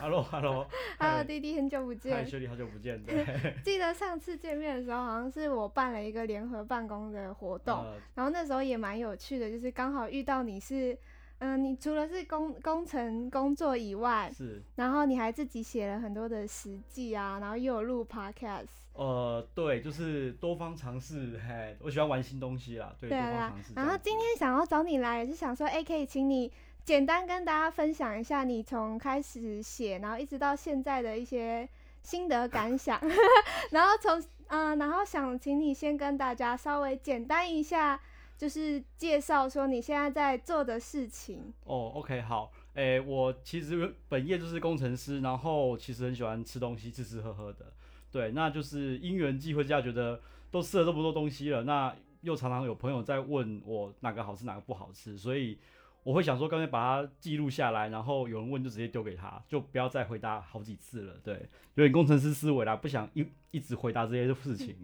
Hello，Hello，Hello，弟弟，很久不见。嗨，学弟，好久不见。对，记得上次见面的时候，好像是我办了一个联合办公的活动，呃、然后那时候也蛮有趣的，就是刚好遇到你是，嗯、呃，你除了是工工程工作以外，是，然后你还自己写了很多的实际啊，然后又有录 Podcast。呃，对，就是多方尝试，嘿，我喜欢玩新东西啦，对，对啊，多方尝试。然后今天想要找你来，也是想说，哎，可以请你。简单跟大家分享一下你从开始写，然后一直到现在的一些心得感想，然后从嗯、然后想请你先跟大家稍微简单一下，就是介绍说你现在在做的事情。哦，OK，好，诶，我其实本业就是工程师，然后其实很喜欢吃东西，吃吃喝喝的，对，那就是因缘际会之下觉得都吃了这么多东西了，那又常常有朋友在问我哪个好吃，哪个不好吃，所以。我会想说，干脆把它记录下来，然后有人问就直接丢给他，就不要再回答好几次了。对，有点工程师思维啦，不想一一直回答这些事情。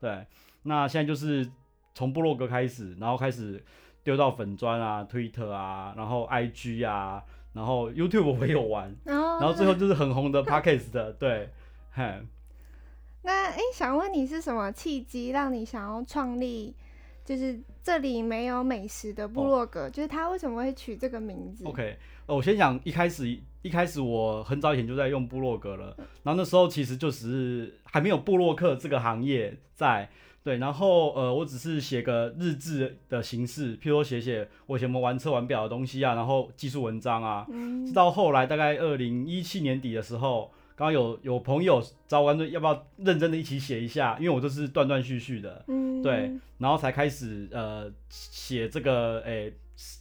对，那现在就是从部落格开始，然后开始丢到粉砖啊、推特啊，然后 IG 啊，然后 YouTube 我也有玩，哦、然后最后就是很红的 Podcast 的。对，嘿。那哎，想问你是什么契机让你想要创立？就是这里没有美食的部落格，哦、就是他为什么会取这个名字？OK，呃，我先讲一开始，一开始我很早以前就在用部落格了，然后那时候其实就只是还没有部落客这个行业在，对，然后呃，我只是写个日志的形式，譬如说写写我以前我们玩车玩表的东西啊，然后技术文章啊，嗯、直到后来大概二零一七年底的时候。刚刚有有朋友找我说要不要认真的一起写一下，因为我都是断断续续的，嗯，对，然后才开始呃写这个诶、欸、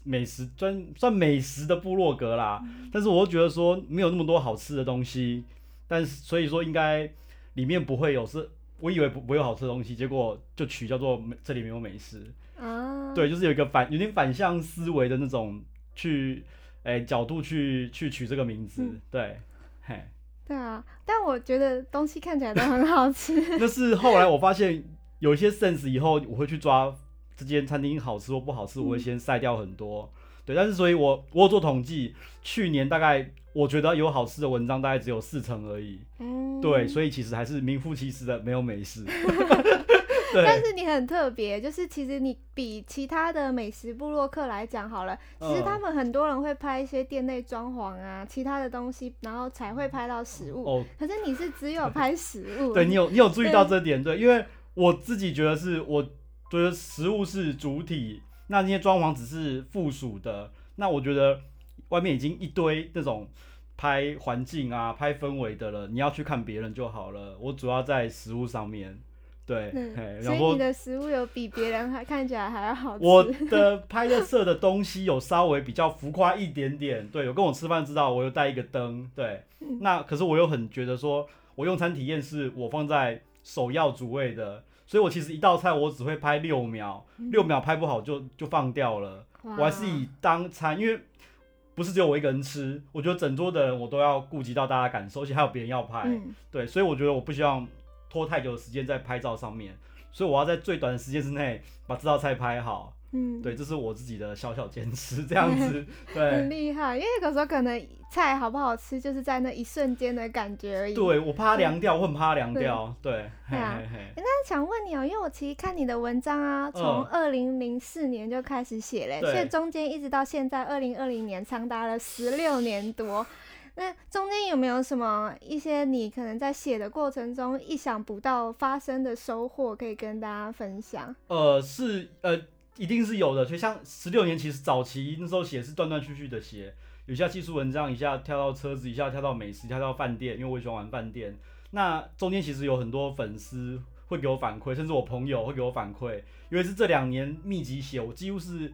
美食专算美食的部落格啦。嗯、但是我又觉得说没有那么多好吃的东西，但是所以说应该里面不会有是，我以为不不会有好吃的东西，结果就取叫做这里没有美食。啊，对，就是有一个反有点反向思维的那种去诶、欸、角度去去取这个名字，嗯、对，嘿。对啊，但我觉得东西看起来都很好吃。那是后来我发现有一些 sense 以后，我会去抓这间餐厅好吃或不好吃，我会先筛掉很多。嗯、对，但是所以我我有做统计，去年大概我觉得有好吃的文章大概只有四成而已。嗯，对，所以其实还是名副其实的没有美食。对但是你很特别，就是其实你比其他的美食部落客来讲好了，其实他们很多人会拍一些店内装潢啊，其他的东西，然后才会拍到食物。哦，可是你是只有拍食物。对，你有你有注意到这点，对，对，因为我自己觉得是，我觉得食物是主体，那那些装潢只是附属的。那我觉得外面已经一堆那种拍环境啊、拍氛围的了，你要去看别人就好了。我主要在食物上面。对，嗯、所以你的食物有比别人还看起来还要好吃。我的 拍的摄的东西有稍微比较浮夸一点点，对，有跟我吃饭知道，我有带一个灯，对，嗯、那可是我又很觉得说，我用餐体验是我放在首要主位的，所以我其实一道菜我只会拍六秒，六、嗯、秒拍不好就就放掉了，我还是以当餐，因为不是只有我一个人吃，我觉得整桌的人我都要顾及到大家感受，而且还有别人要拍，嗯、对，所以我觉得我不希望。拖太久的时间在拍照上面，所以我要在最短的时间之内把这道菜拍好。嗯，对，这是我自己的小小坚持，这样子，对，很厉害。因为有时候可能菜好不好吃，就是在那一瞬间的感觉而已。对，我怕它凉掉，我很怕它凉掉。对，对啊。那想问你哦，因为我其实看你的文章啊，从二零零四年就开始写嘞，所以中间一直到现在二零二零年，长达了十六年多。那中间有没有什么一些你可能在写的过程中意想不到发生的收获可以跟大家分享？呃，是呃，一定是有的。所以像十六年，其实早期那时候写是断断续续的写，有些技术文章，一下跳到车子，一下跳到美食，跳到饭店，因为我喜欢玩饭店。那中间其实有很多粉丝会给我反馈，甚至我朋友会给我反馈，因为是这两年密集写，我几乎是。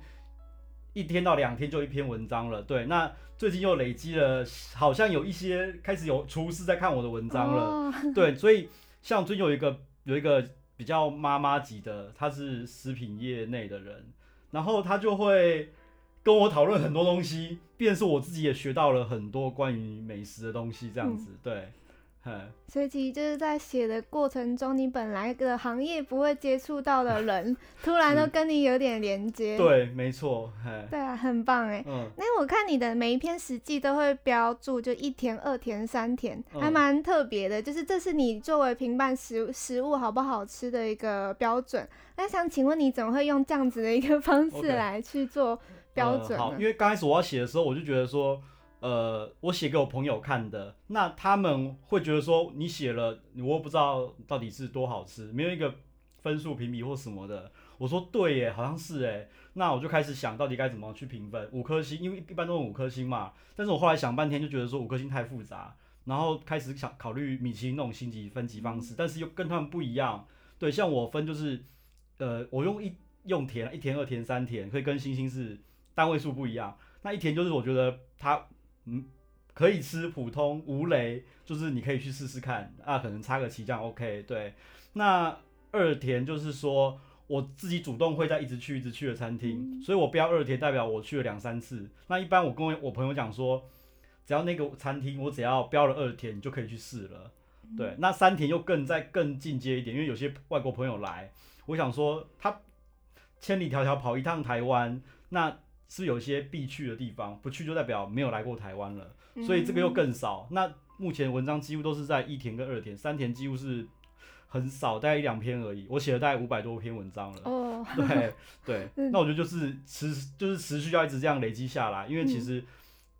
一天到两天就一篇文章了，对。那最近又累积了，好像有一些开始有厨师在看我的文章了，哦、对。所以像最近有一个有一个比较妈妈级的，他是食品业内的人，然后他就会跟我讨论很多东西，便是我自己也学到了很多关于美食的东西，这样子，嗯、对。所以其实就是在写的过程中，你本来的行业不会接触到的人，突然都跟你有点连接。对，没错。对啊，很棒哎。嗯。那我看你的每一篇实际都会标注，就一田、二田、三田，还蛮特别的。就是这是你作为评判食食物好不好吃的一个标准。那想请问你怎么会用这样子的一个方式来去做标准？呃，好，因为刚开始我要写的时候，我就觉得说。呃，我写给我朋友看的，那他们会觉得说你写了，我又不知道到底是多好吃，没有一个分数评比或什么的。我说对耶，好像是哎，那我就开始想到底该怎么去评分，五颗星，因为一般都是五颗星嘛。但是我后来想半天，就觉得说五颗星太复杂，然后开始想考虑米其林那种星级分级方式，但是又跟他们不一样。对，像我分就是，呃，我用一用填，一填、二填、三填，可以跟星星是单位数不一样。那一填就是我觉得它。嗯，可以吃普通无雷，就是你可以去试试看啊，可能插个旗这样 OK。对，那二田就是说我自己主动会在一直去一直去的餐厅，嗯、所以我标二田代表我去了两三次。那一般我跟我朋友讲说，只要那个餐厅我只要标了二田，你就可以去试了。对，那三田又更再更进阶一点，因为有些外国朋友来，我想说他千里迢迢跑一趟台湾，那。是有一些必去的地方，不去就代表没有来过台湾了，所以这个又更少。嗯、那目前文章几乎都是在一田跟二田，三田几乎是很少，大概一两篇而已。我写了大概五百多篇文章了。哦，对对，那我觉得就是持就是持续要一直这样累积下来，因为其实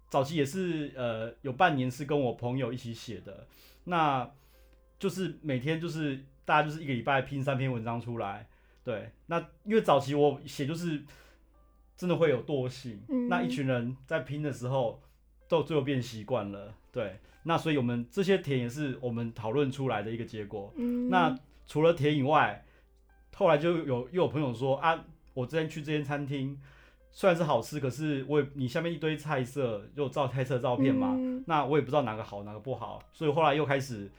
早期也是呃有半年是跟我朋友一起写的，那就是每天就是大家就是一个礼拜拼三篇文章出来。对，那因为早期我写就是。真的会有惰性，嗯、那一群人在拼的时候，到最后变习惯了，对。那所以我们这些田也是我们讨论出来的一个结果。嗯、那除了田以外，后来就有又有朋友说啊，我之前去这间餐厅，虽然是好吃，可是我也你下面一堆菜色，又照菜色照片嘛，嗯、那我也不知道哪个好哪个不好，所以后来又开始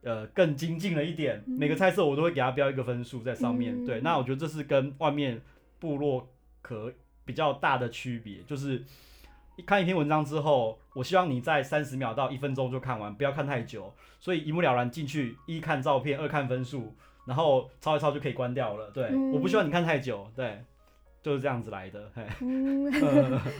呃更精进了一点，嗯、每个菜色我都会给他标一个分数在上面。嗯、对，那我觉得这是跟外面部落可。比较大的区别就是，看一篇文章之后，我希望你在三十秒到一分钟就看完，不要看太久。所以一目了然进去，一看照片，二看分数，然后抄一抄就可以关掉了。对，嗯、我不希望你看太久。对，就是这样子来的。嘿，嗯，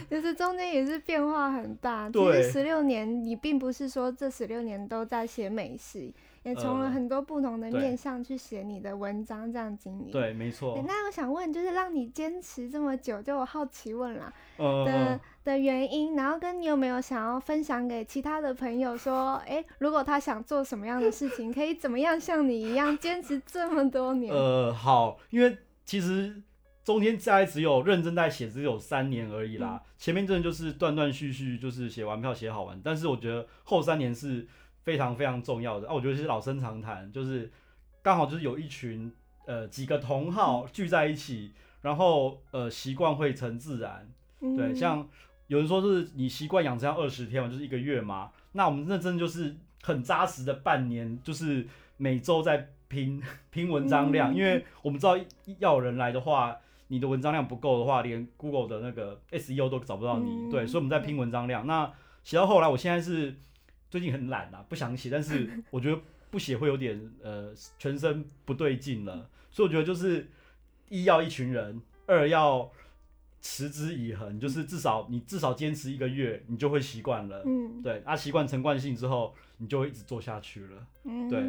就是中间也是变化很大。对，其实十六年，你并不是说这十六年都在写美食。也从了很多不同的面向去写你的文章，这样经历。对，没错。那我想问，就是让你坚持这么久，就我好奇问啦，呃、的的原因，然后跟你有没有想要分享给其他的朋友说，哎、欸，如果他想做什么样的事情，可以怎么样像你一样坚持这么多年？呃，好，因为其实中间在只有认真在写，只有三年而已啦。嗯、前面真的就是断断续续，就是写完票写好玩，但是我觉得后三年是。非常非常重要的。啊，我觉得是老生常谈，就是刚好就是有一群呃几个同好聚在一起，然后呃习惯会成自然，对，像有人说是你习惯养成要二十天嘛，就是一个月嘛，那我们认真就是很扎实的半年，就是每周在拼拼文章量，因为我们知道要有人来的话，你的文章量不够的话，连 Google 的那个 SEO 都找不到你，对，所以我们在拼文章量。那写到后来，我现在是。最近很懒啊，不想写，但是 我觉得不写会有点呃全身不对劲了，所以我觉得就是一要一群人，二要持之以恒，就是至少你至少坚持一个月，你就会习惯了。嗯，对，啊，习惯成惯性之后。你就会一直做下去了，嗯、对。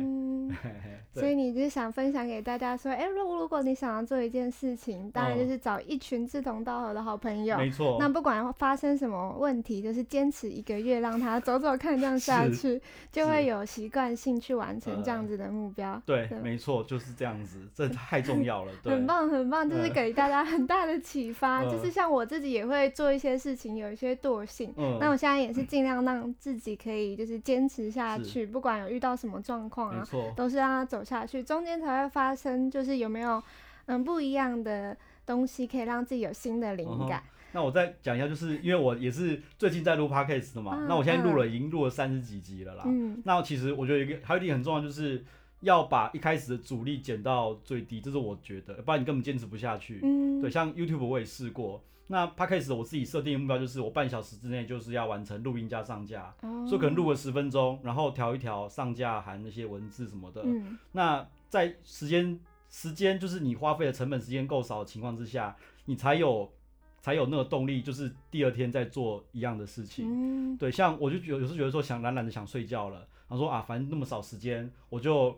所以你就想分享给大家说，哎、欸，如如果你想要做一件事情，当然就是找一群志同道合的好朋友，没错、嗯。那不管发生什么问题，就是坚持一个月，让他走走看，这样下去，就会有习惯性去完成这样子的目标。呃、对，对没错，就是这样子，这太重要了。对很棒，很棒，就是给大家很大的启发。呃、就是像我自己也会做一些事情，有一些惰性，嗯、那我现在也是尽量让自己可以就是坚持下。去，不管有遇到什么状况啊，错都是让他走下去，中间才会发生，就是有没有嗯不一样的东西可以让自己有新的灵感。嗯。那我再讲一下，就是因为我也是最近在录 podcast 的嘛，啊、那我现在录了已经录了三十几集了啦。嗯，那其实我觉得一个还有一点很重要，就是要把一开始的阻力减到最低，这是我觉得，不然你根本坚持不下去。嗯，对，像 YouTube 我也试过，那 Podcast 我自己设定的目标就是我半小时之内就是要完成录音加上架，哦、所以可能录个十分钟，然后调一调上架含那些文字什么的。嗯，那在时间时间就是你花费的成本时间够少的情况之下，你才有才有那个动力，就是第二天再做一样的事情。嗯，对，像我就有有时候觉得说想懒懒的想睡觉了，然后说啊，反正那么少时间，我就。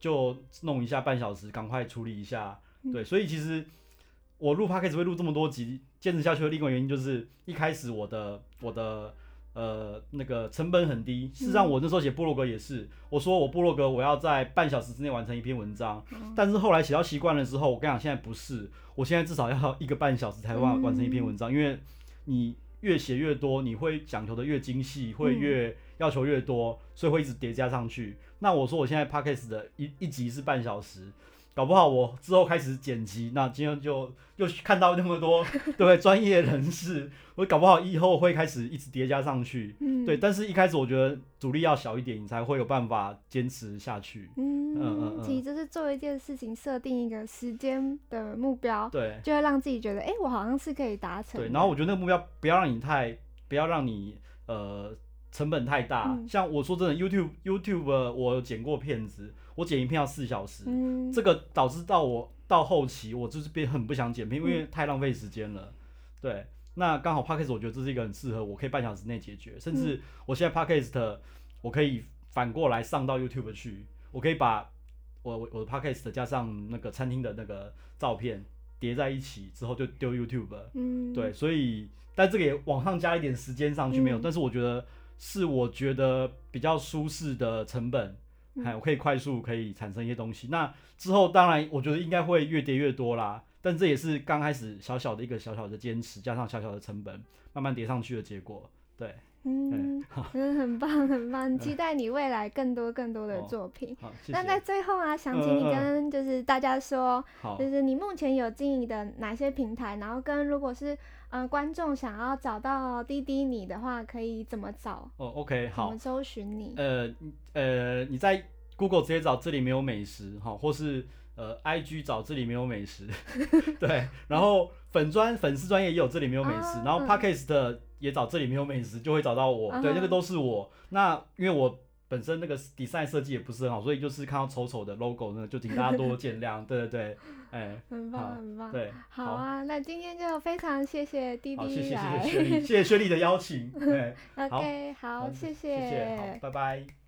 就弄一下半小时，赶快处理一下。对，所以其实我录 Podcast 会录这么多集，坚持下去的另外原因就是一开始我的我的呃那个成本很低。事实上，我那时候写部落格也是，我说我部落格我要在半小时之内完成一篇文章，但是后来写到习惯了之后，我跟你讲，现在不是，我现在至少要一个半小时才完完成一篇文章，因为你越写越多，你会讲求的越精细，会越要求越多，所以会一直叠加上去。那我说我现在 Podcast 的一一集是半小时，搞不好我之后开始剪辑，那今天就又看到那么多 对不对？专业人士，我搞不好以后会开始一直叠加上去，嗯，对。但是一开始我觉得阻力要小一点，你才会有办法坚持下去。嗯嗯嗯，其实就是做一件事情，设定一个时间的目标，对，就会让自己觉得，哎、欸，我好像是可以达成。对，然后我觉得那个目标不要让你太，不要让你呃。成本太大，嗯、像我说真的，YouTube YouTube 我剪过片子，我剪一片要四小时，嗯、这个导致到我到后期我就是变很不想剪片，嗯、因为太浪费时间了。对，那刚好 Podcast 我觉得这是一个很适合我可以半小时内解决，甚至我现在 Podcast 我可以反过来上到 YouTube 去，我可以把我我我的 Podcast 加上那个餐厅的那个照片叠在一起之后就丢 YouTube。嗯，对，所以但这个也往上加一点时间上去没有，嗯、但是我觉得。是我觉得比较舒适的成本，还我可以快速可以产生一些东西。那之后当然我觉得应该会越跌越多啦，但这也是刚开始小小的一个小小的坚持，加上小小的成本，慢慢叠上去的结果。对，嗯，嗯，很棒很棒，期待你未来更多更多的作品。好。那在最后啊，想请你跟就是大家说，就是你目前有经营的哪些平台，然后跟如果是。嗯，观众想要找到滴滴你的话，可以怎么找？哦，OK，好，怎么搜寻你？呃呃，你在 Google 直接找这里没有美食哈，或是呃 IG 找这里没有美食，对，然后粉专粉丝专业也有这里没有美食，啊、然后 Podcast 也找这里没有美食，就会找到我，啊、对，那个都是我。那因为我。本身那个 design 设计也不是很好，所以就是看到丑丑的 logo 呢，就请大家多多见谅。对对对，哎、欸，很棒很棒。对，好啊，好，那今天就非常谢谢弟弟来，谢谢谢谢薛丽，谢谢薛丽的邀请。对，OK，好，好，谢谢，谢谢，好，拜拜。